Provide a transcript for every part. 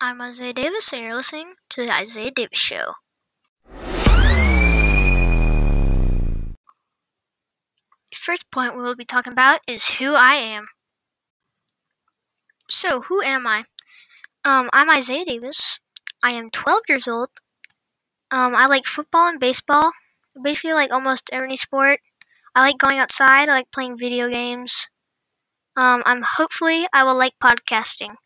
I'm Isaiah Davis, and you're listening to the Isaiah Davis Show. First point we will be talking about is who I am. So, who am I? Um, I'm Isaiah Davis. I am 12 years old. Um, I like football and baseball. Basically, like almost every sport. I like going outside. I like playing video games. Um, I'm hopefully I will like podcasting.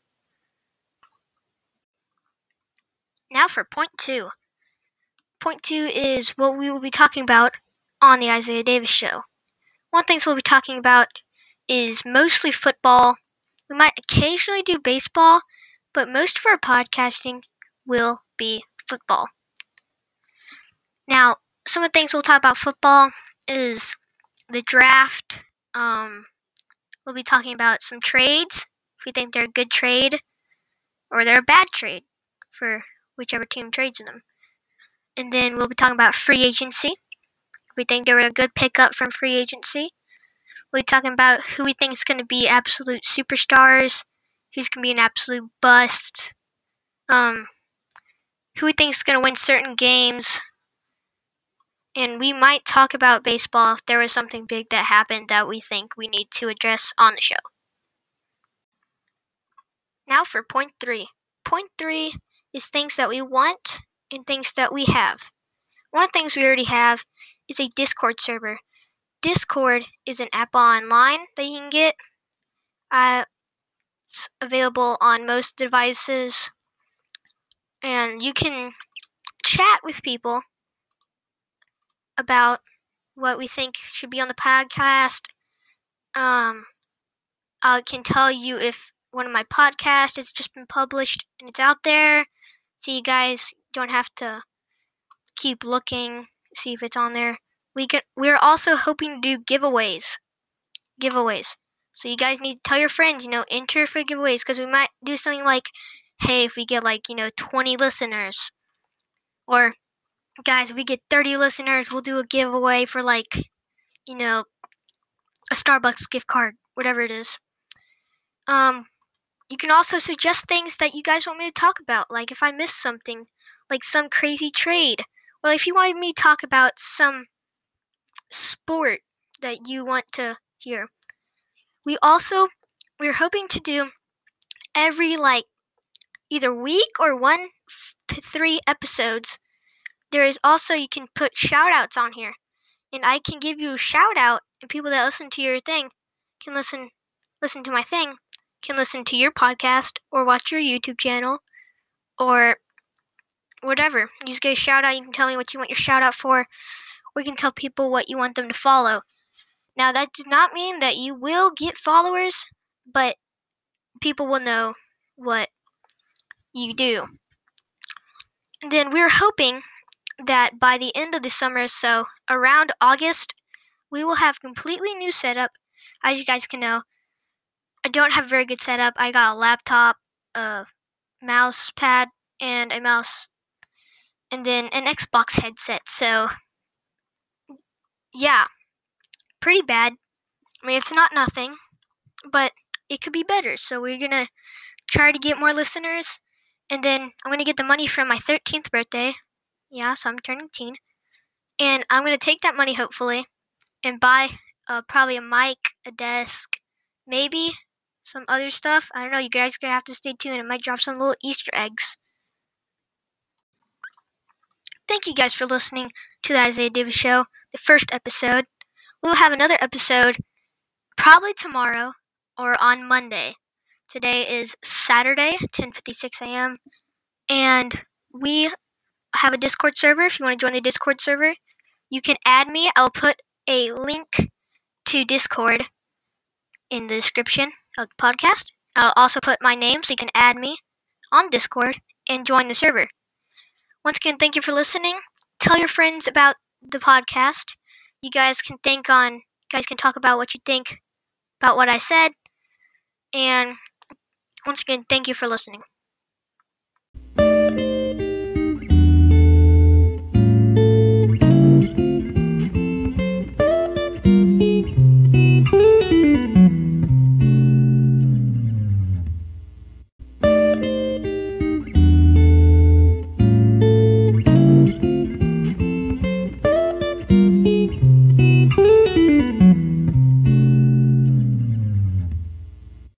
Now for point two. Point two is what we will be talking about on the Isaiah Davis Show. One things we'll be talking about is mostly football. We might occasionally do baseball, but most of our podcasting will be football. Now, some of the things we'll talk about football is the draft. Um, we'll be talking about some trades, if we think they're a good trade or they're a bad trade for whichever team trades them. And then we'll be talking about free agency. We think they were a good pickup from free agency. We'll be talking about who we think is going to be absolute superstars, who's going to be an absolute bust, um, who we think is going to win certain games. And we might talk about baseball if there was something big that happened that we think we need to address on the show. Now for point three. Point three is things that we want and things that we have. One of the things we already have is a Discord server. Discord is an app online that you can get. Uh, it's available on most devices, and you can chat with people about what we think should be on the podcast. Um, I can tell you if one of my podcasts has just been published and it's out there, so you guys don't have to keep looking, see if it's on there. We can. We're also hoping to do giveaways. Giveaways. So you guys need to tell your friends, you know, enter for giveaways because we might do something like, hey, if we get like you know 20 listeners, or guys, if we get 30 listeners, we'll do a giveaway for like, you know, a Starbucks gift card, whatever it is. Um, you can also suggest things that you guys want me to talk about, like if I missed something, like some crazy trade, or if you wanted me to talk about some sport that you want to hear. We also we're hoping to do every like either week or one to three episodes. There is also you can put shout outs on here. And I can give you a shout out and people that listen to your thing can listen listen to my thing can listen to your podcast or watch your YouTube channel or whatever. You just get a shout out. You can tell me what you want your shout out for. We can tell people what you want them to follow. Now, that does not mean that you will get followers, but people will know what you do. And then we're hoping that by the end of the summer, so around August, we will have completely new setup. As you guys can know, I don't have a very good setup. I got a laptop, a mouse pad, and a mouse, and then an Xbox headset. So, yeah, pretty bad. I mean, it's not nothing, but it could be better. So, we're gonna try to get more listeners, and then I'm gonna get the money from my 13th birthday. Yeah, so I'm turning teen. And I'm gonna take that money, hopefully, and buy uh, probably a mic, a desk, maybe some other stuff. I don't know. You guys are gonna have to stay tuned. It might drop some little Easter eggs. Thank you guys for listening to the Isaiah Davis Show, the first episode. We'll have another episode probably tomorrow or on Monday. Today is Saturday, 10:56 a.m. and we have a Discord server. If you want to join the Discord server, you can add me. I'll put a link to Discord in the description podcast. I'll also put my name so you can add me on Discord and join the server. Once again, thank you for listening. Tell your friends about the podcast. You guys can think on, you guys can talk about what you think about what I said. And once again, thank you for listening.